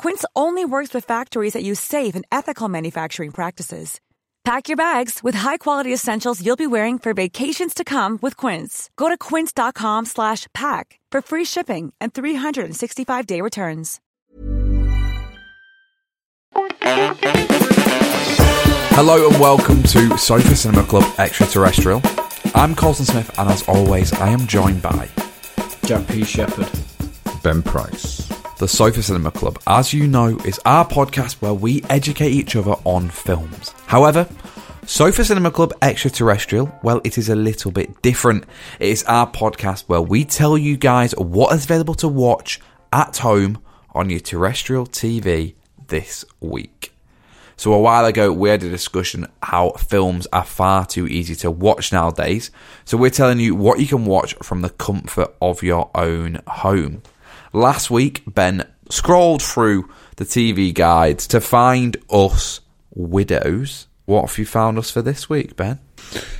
Quince only works with factories that use safe and ethical manufacturing practices. Pack your bags with high-quality essentials you'll be wearing for vacations to come with Quince. Go to quince.com slash pack for free shipping and 365-day returns. Hello and welcome to Sofa Cinema Club Extraterrestrial. I'm Colson Smith, and as always, I am joined by Jack P. Shepherd. Ben Price. The Sofa Cinema Club. As you know, is our podcast where we educate each other on films. However, Sofa Cinema Club Extraterrestrial, well, it is a little bit different. It is our podcast where we tell you guys what is available to watch at home on your terrestrial TV this week. So a while ago, we had a discussion how films are far too easy to watch nowadays. So we're telling you what you can watch from the comfort of your own home. Last week, Ben scrolled through the TV guide to find us widows. What have you found us for this week, Ben?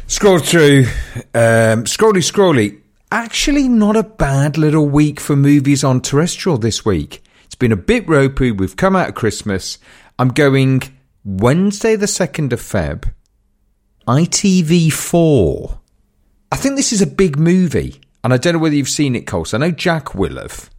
Scroll through, um, scrolly, scrolly. Actually, not a bad little week for movies on terrestrial this week. It's been a bit ropey. We've come out of Christmas. I'm going Wednesday, the 2nd of Feb, ITV4. I think this is a big movie, and I don't know whether you've seen it, Coles. I know Jack will have.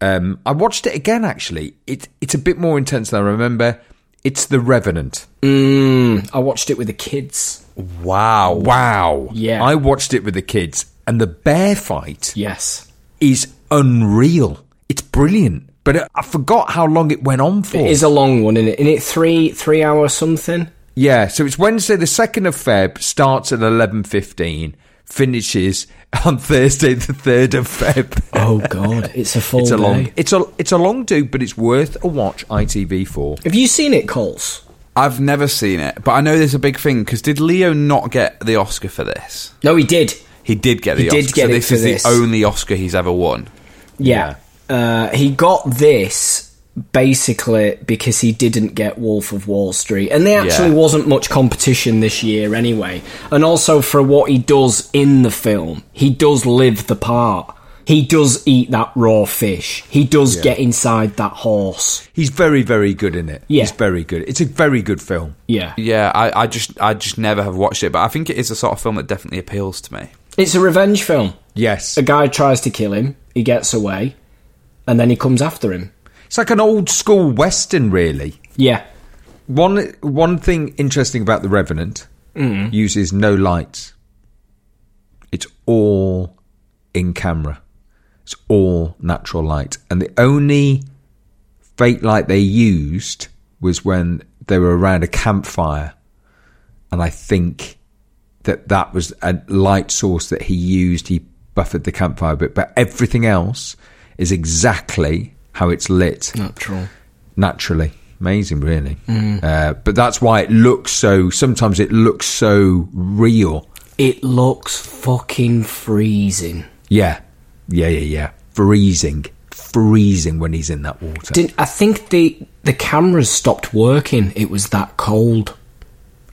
Um, I watched it again, actually. It, it's a bit more intense than I remember. It's The Revenant. Mm, I watched it with the kids. Wow. Wow. Yeah. I watched it with the kids, and the bear fight Yes. is unreal. It's brilliant. But I- I forgot how long it went on for. It is a long one, isn't it? In it three three hours something. yeah, so it's Wednesday the 2nd of Feb, starts at 11.15, finishes on Thursday the 3rd of Feb. Oh god, it's a full it's a day. long it's a it's a long do, but it's worth a watch ITV4. Have you seen it, Coles? I've never seen it, but I know there's a big thing because did Leo not get the Oscar for this? No, he did. He did get the He Oscar. did get so it this for is this. the only Oscar he's ever won. Yeah. Uh, he got this basically because he didn't get Wolf of Wall Street. And there actually Yeah. wasn't much competition this year anyway. And also for what he does in the film, he does live the part. He does eat that raw fish. He does get inside that horse. He's very very good in it. Yeah. He's very good. It's a very good film. Yeah. Yeah, I, I just I just never have watched it, but I think it is a sort of film that definitely appeals to me. It's a revenge film. Yes. A guy tries to kill him, he gets away, and then he comes after him. It's like an old school western really. Yeah. One one thing interesting about the Revenant mm. uses no lights. It's all in camera. It's all natural light, and the only fake light they used was when they were around a campfire, and I think that that was a light source that he used. He buffered the campfire a bit, but everything else is exactly how it's lit Natural. naturally. Amazing, really. Uh, but that's why it looks so. Sometimes it looks so real. It looks fucking freezing. Yeah, yeah, yeah, yeah. Freezing, freezing when he's in that water. Didn't I think the the cameras stopped working? It was that cold.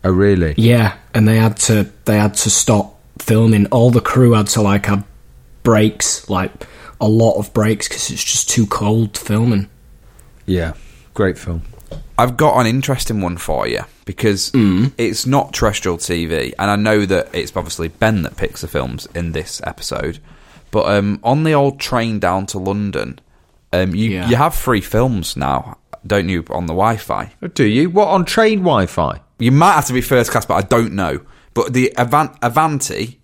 oh, really? Yeah, and they had to they had to stop filming. All the crew had to like have breaks, like a lot of breaks, because it's just too cold filming. Yeah, great film. I've got an interesting one for you because it's not terrestrial TV, and I know that it's obviously Ben that picks the films in this episode. But um, on the old train down to London, um, you Yeah. you have free films now, don't you? On the Wi-Fi, Oh, do you? What on train Wi-Fi? you might have to be first class, but I don't know. But the Avant- Avanti,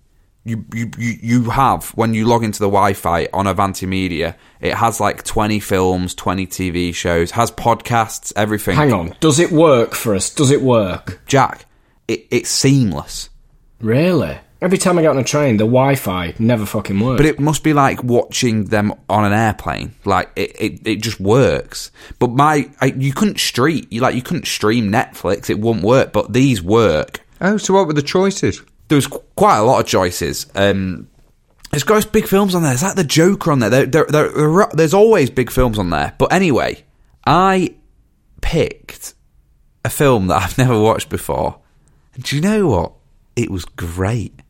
you, you, you you have when you log into the Wi-Fi on Avanti Media, it has like twenty films, twenty TV shows, has podcasts, everything. Hang on. Does it work for us? Does it work? Jack, it, it's seamless. Really? Every time I get on a train, the Wi-Fi never fucking works. But it must be like watching them on an airplane. Like it, it, it just works. But my, I, you couldn't stream. You like you couldn't stream Netflix. It wouldn't work. But these work. Oh, so what were the choices? There was quite a lot of choices. Um, there's got big films on there. There's like the Joker on there. There, there, there, there there's always big films on there. But anyway, I picked a film that I've never watched before. And do you know what? It was great.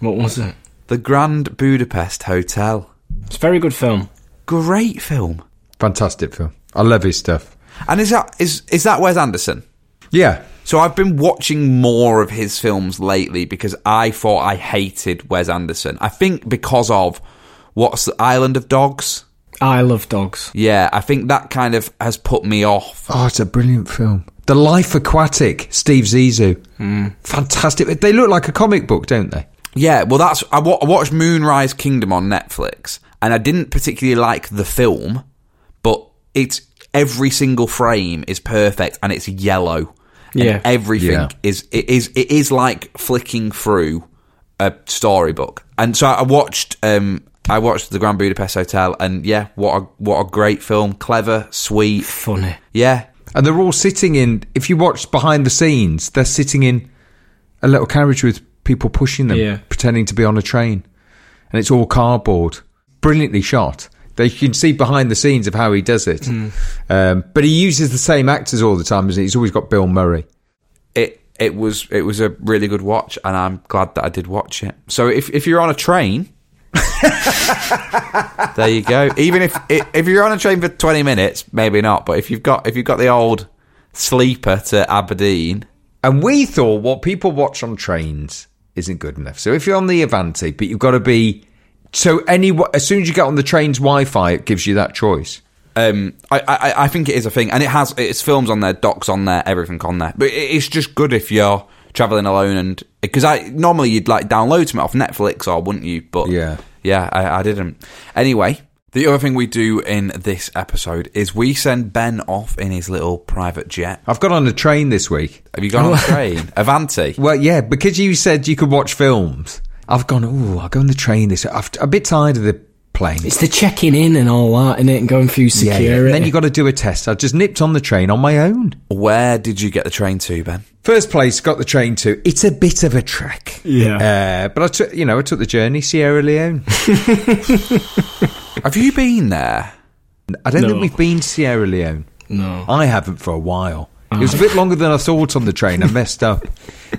what was it? The Grand Budapest Hotel. It's a very good film. Great film. Fantastic film. I love his stuff. And is that is is that Wes Anderson? Yeah. So I've been watching more of his films lately because I thought I hated Wes Anderson. I think because of what's the Island of Dogs. I love dogs. Yeah, I think that kind of has put me off. Oh, it's a brilliant film. The Life Aquatic, Steve Zissou. Hmm. Fantastic. They look like a comic book, don't they? Yeah, well, that's I, I watched Moonrise Kingdom on Netflix, and I didn't particularly like the film, but it's every single frame is perfect, and it's yellow. And Yeah. everything Yeah. is it is it is like flicking through a storybook. And so I watched um I watched the Grand Budapest Hotel, and yeah, what a what a great film, clever, sweet, Funny. yeah. And they're all sitting in, if you watch behind the scenes, they're sitting in a little carriage with people pushing them, Yeah. pretending to be on a train. And it's all cardboard. Brilliantly shot. They can see behind the scenes of how he does it. Um, but he uses the same actors all the time, isn't he? He's always got Bill Murray. it it was it was a really good watch, and I'm glad that I did watch it. So if if you're on a train, there you go. Even if if you're on a train for 20 minutes, maybe not. But if you've got if you've got the old sleeper to Aberdeen, And we thought what people watch on trains isn't good enough. So if you're on the Avanti, but you've got to be so any as soon as you get on the train's Wi-Fi, it gives you that choice. um, I, I I think it is a thing, and it has it's films on there, docs on there, everything on there. But it's just good if you're traveling alone, and because I normally you'd like download something off Netflix or wouldn't you? But Yeah. yeah, I, I didn't. Anyway, the other thing we do in this episode is we send Ben off in his little private jet. I've got on a train this week. Have you gone on the train? Avanti. Well, yeah, because you said you could watch films. I've gone. Oh, I'll go on the train this. I'm a bit tired of the plane. It's the checking in and all that, innit? And going through Yeah, security. yeah. And then you've got to do a test. I just nipped on the train on my own. Where did you get the train to, Ben? First place, got the train to. It's a bit of a trek. Yeah. Uh, but I took, you know, I took the journey Sierra Leone. Have you been there? I don't No. think we've been to Sierra Leone. No. I haven't for a while. It was a bit longer than I thought on the train. I messed up.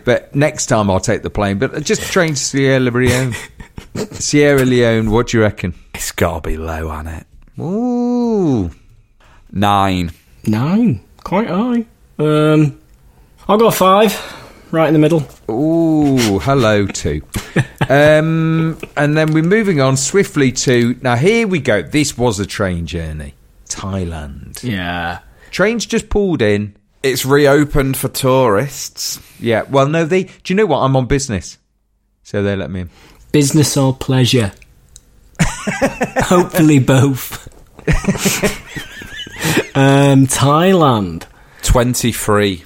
But next time I'll take the plane. But just train to Sierra Leone. Sierra Leone, what do you reckon? It's got to be low, on it. Ooh. Nine. Nine. Quite high. Um, I'll go five. Right in the middle. Ooh, hello two. um, and then we're moving on swiftly to now. Here we go. This was a train journey. Thailand. Yeah. Trains just pulled in. It's reopened for tourists. Yeah. Well, no, they. Do you know what? I'm on business, so they let me in. Business or pleasure? Hopefully both. um, Thailand. 23.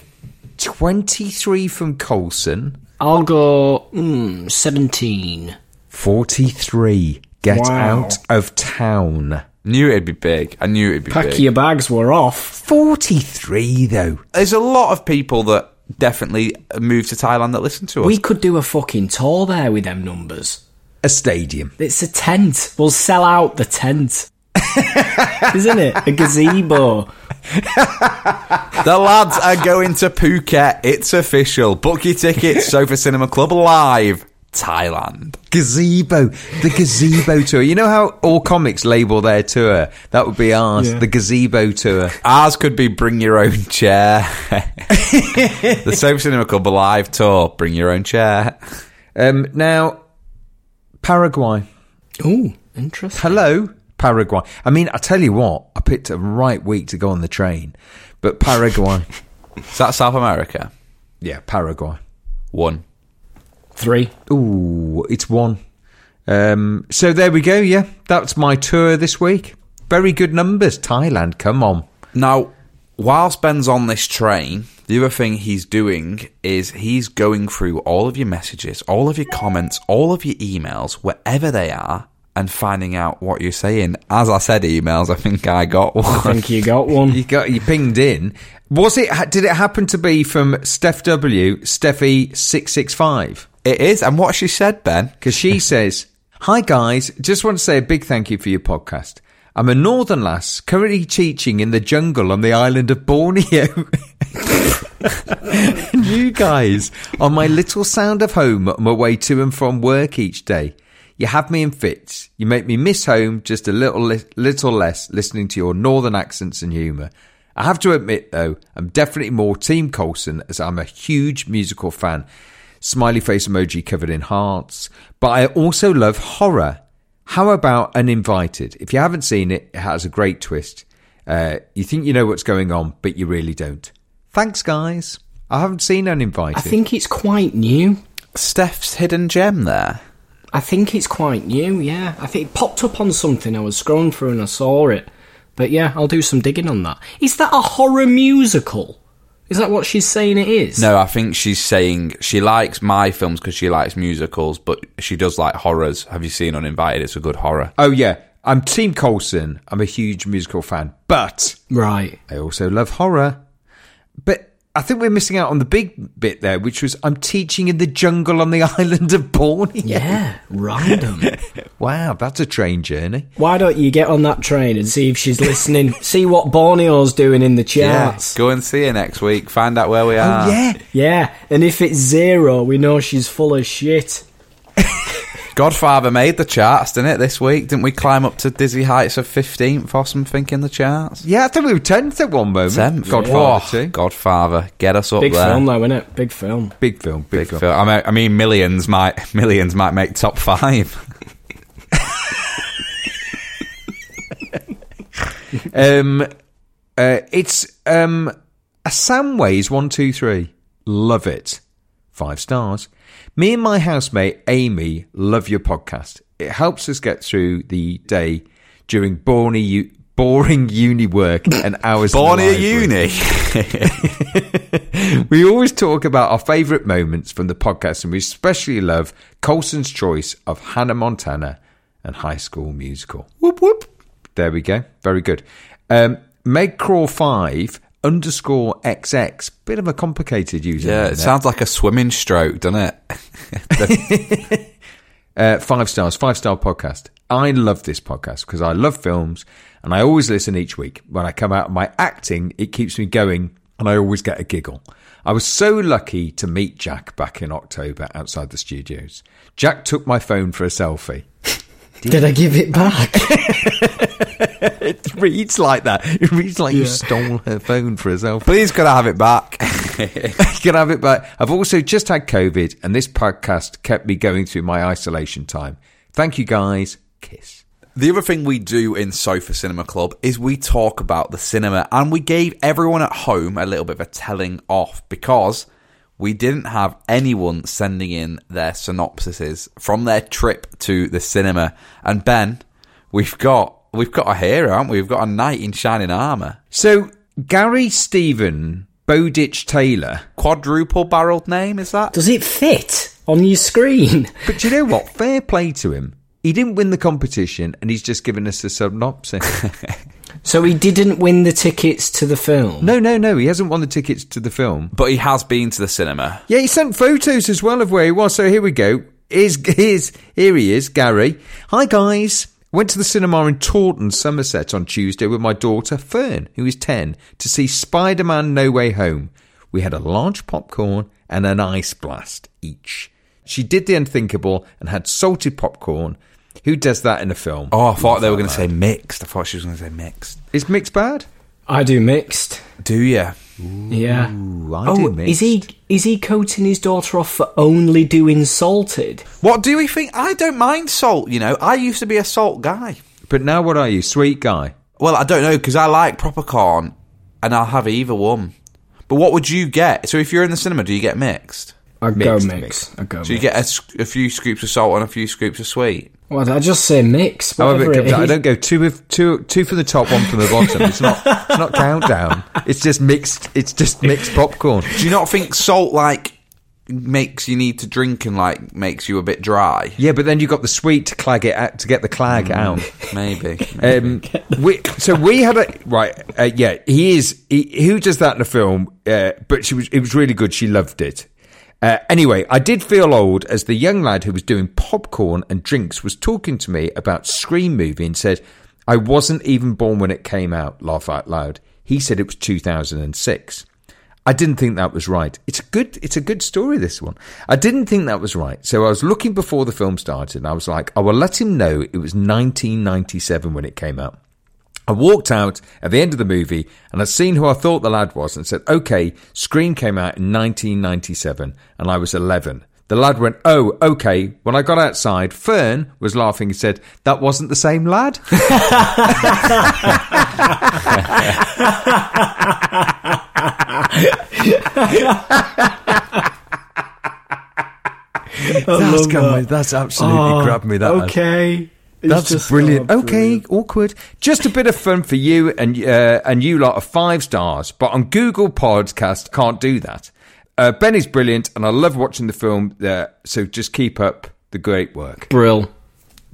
Twenty-three from Colson. I'll go mm, 17. Forty-three. Get Wow. out of town. Knew it'd be big. I knew it'd be Pack big. your bags, we're off. Forty-three though. There's a lot of people that definitely moved to Thailand that listen to us. We could do a fucking tour there with them numbers. A stadium. It's a tent. We'll sell out the tent. Isn't it? A gazebo. the lads are going to Phuket. It's official. Book your tickets. Sofa Cinema Club live. Thailand. Gazebo, the gazebo tour. You know how all comics label their tour? That would be ours, Yeah. the gazebo tour. Ours could be bring your own chair. the Sofa Cinema Club live tour. Bring your own chair. Um, now, Paraguay. Ooh, interesting. Hello, Paraguay. I mean, I tell you what, I picked a right week to go on the train, but Paraguay. Is that South America? yeah, Paraguay. One. Three. Ooh, it's one. Um, so there we go. Yeah, that's my tour this week. Very good numbers. Thailand, come on. Now, whilst Ben's on this train, the other thing he's doing is he's going through all of your messages, all of your comments, all of your emails, wherever they are, and finding out what you're saying. As I said, emails, I think I got one. I think you got one. You got you pinged in. Was it? Did it happen to be from Steph W. Steffi six six five? It is, and what she said, Ben. Because she says, "Hi guys, just want to say a big thank you for your podcast. I'm a northern lass currently teaching in the jungle on the island of Borneo." And you guys are my little sound of home on my way to and from work each day. You have me in fits. You make me miss home just a little, li- little less listening to your northern accents and humour. I have to admit, though, I'm definitely more Team Colson as I'm a huge musical fan. Smiley face emoji covered in hearts. But I also love horror. How about Uninvited? If you haven't seen it, it has a great twist. Uh, you think you know what's going on, but you really don't. Thanks, guys. I haven't seen Uninvited. I think it's quite new. Steph's hidden gem there. I think it's quite new, yeah. I think it popped up on something. I was scrolling through and I saw it. But yeah, I'll do some digging on that. Is that a horror musical? Is that what she's saying it is? No, I think she's saying she likes my films because she likes musicals, but she does like horrors. Have you seen Uninvited? It's a good horror. Oh, yeah. I'm Team Colson. I'm a huge musical fan. But Right. I also love horror. But I think we're missing out on the big bit there, which was I'm teaching in the jungle on the island of Borneo. Yeah, random. Wow, that's a train journey. Why don't you get on that train and see if she's listening? see what Borneo's doing in the charts. Go and see her next week. Find out where we oh, are. Oh, yeah. Yeah, and if it's zero, we know she's full of shit. Godfather made the charts, didn't it, this week? Didn't we climb up to dizzy heights of 15th or something in the charts? Yeah, I think we were 10th at one moment. 10th. Godfather Oh, 2. Godfather. Get us up Big there. film, though, isn't it? Big film. Big film, big, Big film. film. I mean, I mean, millions might millions might make top five. Um, uh, it's um, a Samways one two three. Love it. Five stars. Me and my housemate Amy love your podcast. It helps us get through the day during boring, u- boring uni work and hours. boring at uni. we always talk about our favourite moments from the podcast, and we especially love Colson's choice of Hannah Montana and High School Musical. Whoop whoop. There we go. Very good. Um, Megcraw5 underscore XX. Bit of a complicated user. yeah, it sounds like a swimming stroke, doesn't it? Uh, five stars, five star podcast. I love this podcast because I love films and I always listen each week. When I come out of my acting, it keeps me going and I always get a giggle. I was so lucky to meet Jack back in October outside the studios. Jack took my phone for a selfie. Did I give it back? It reads like that. It reads like you stole her phone for a selfie. Please, could I have it back? you can have it back. I've also just had COVID, and this podcast kept me going through my isolation time. Thank you, guys. Kiss. The other thing we do in Sofa Cinema Club is we talk about the cinema, and we gave everyone at home a little bit of a telling off because we didn't have anyone sending in their synopsises from their trip to the cinema. And Ben, we've got we've got a hero, haven't we? We've got a knight in shining armour, So, Gary Stephen Bowditch Taylor. quadruple barreled name is that? Does it fit on your screen? But you know what? Fair play to him. He didn't win the competition, and he's just given us a synopsis. So he didn't win the tickets to the film. no, no, no. He hasn't won the tickets to the film. But he has been to the cinema. Yeah, he sent photos as well of where he was. So here we go. Here's, here's, here he is, Gary. Hi, guys. Went to the cinema in Taunton, Somerset on Tuesday with my daughter, Fern, who is 10, to see Spider Man No Way Home. We had a large popcorn and an ice blast each. She did the unthinkable and had salted popcorn. Who does that in a film? Oh, I thought they were going to say mixed. I thought she was going to say mixed. Is mixed bad? I do mixed. Do you? Yeah. Ooh, I oh, do is he is he coating his daughter off for only doing salted? What do we think? I don't mind salt. You know, I used to be a salt guy. But now what are you? Sweet guy. Well, I don't know because I like proper corn, and I'll have either one. But what would you get? So if you're in the cinema, do you get mixed? I Mixed, go mixed. mix. I go mix. So you mix. get a few scoops of salt and a few scoops of sweet. Well, I just say mix? However, Whatever it comes it out. I don't go two with two two from the top, one from the bottom. It's not it's not countdown. It's just mixed. It's just mixed popcorn. Do you not think salt like makes you need to drink and like makes you a bit dry? Yeah, but then you got the sweet to clag it out, to get the clag out. Maybe. Um, we, so we had a right. Uh, yeah, he is. He, who does that in a film? Uh, but she was. It was really good. She loved it. Uh, anyway, I did feel old as the young lad who was doing popcorn and drinks was talking to me about Scream movie and said, "I wasn't even born when it came out." Laugh out loud. He said it was 2006. I didn't think that was right. It's a good it's a good story this one. I didn't think that was right. So I was looking before the film started and I was like, I will let him know it was 1997 when it came out. I walked out at the end of the movie and I'd seen who I thought the lad was and said, okay, Scream came out in 1997 and I was 11. The lad went, oh, okay. When I got outside, Fern was laughing and said, that wasn't the same lad? that's, come with- that's absolutely grabbed me. That has. Okay. It's That's just- brilliant. oh, okay, awkward. Just a bit of fun for you and uh, and you lot of five stars, but on Google Podcast can't do that. Uh, Benny's brilliant, and I love watching the film. There, so just keep up the great work. Brill.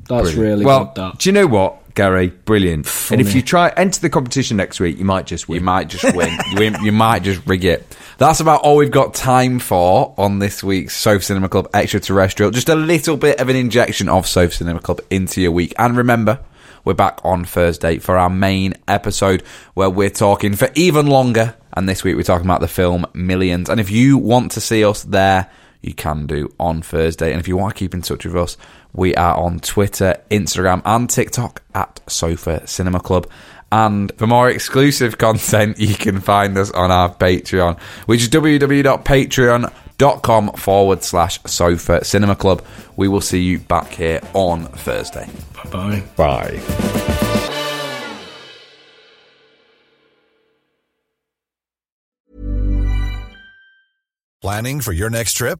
That's Brilliant. really well. good. That. Do you know what, Gary? Brilliant. Funny. And if you try enter the competition next week, you might just win. You might just win. you, win- you might just rig it. That's about all we've got time for on this week's Sofa Cinema Club Extraterrestrial. Just a little bit of an injection of Sofa Cinema Club into your week. And remember, we're back on Thursday for our main episode where we're talking for even longer. And this week we're talking about the film Millions. And if you want to see us there, you can do on Thursday. And if you want to keep in touch with us, we are on Twitter, Instagram, and TikTok at Sofa Cinema Club. And for more exclusive content, you can find us on our Patreon, which is www.patreon.com forward slash sofa cinema club. We will see you back here on Thursday. Bye bye. Bye. Planning for your next trip?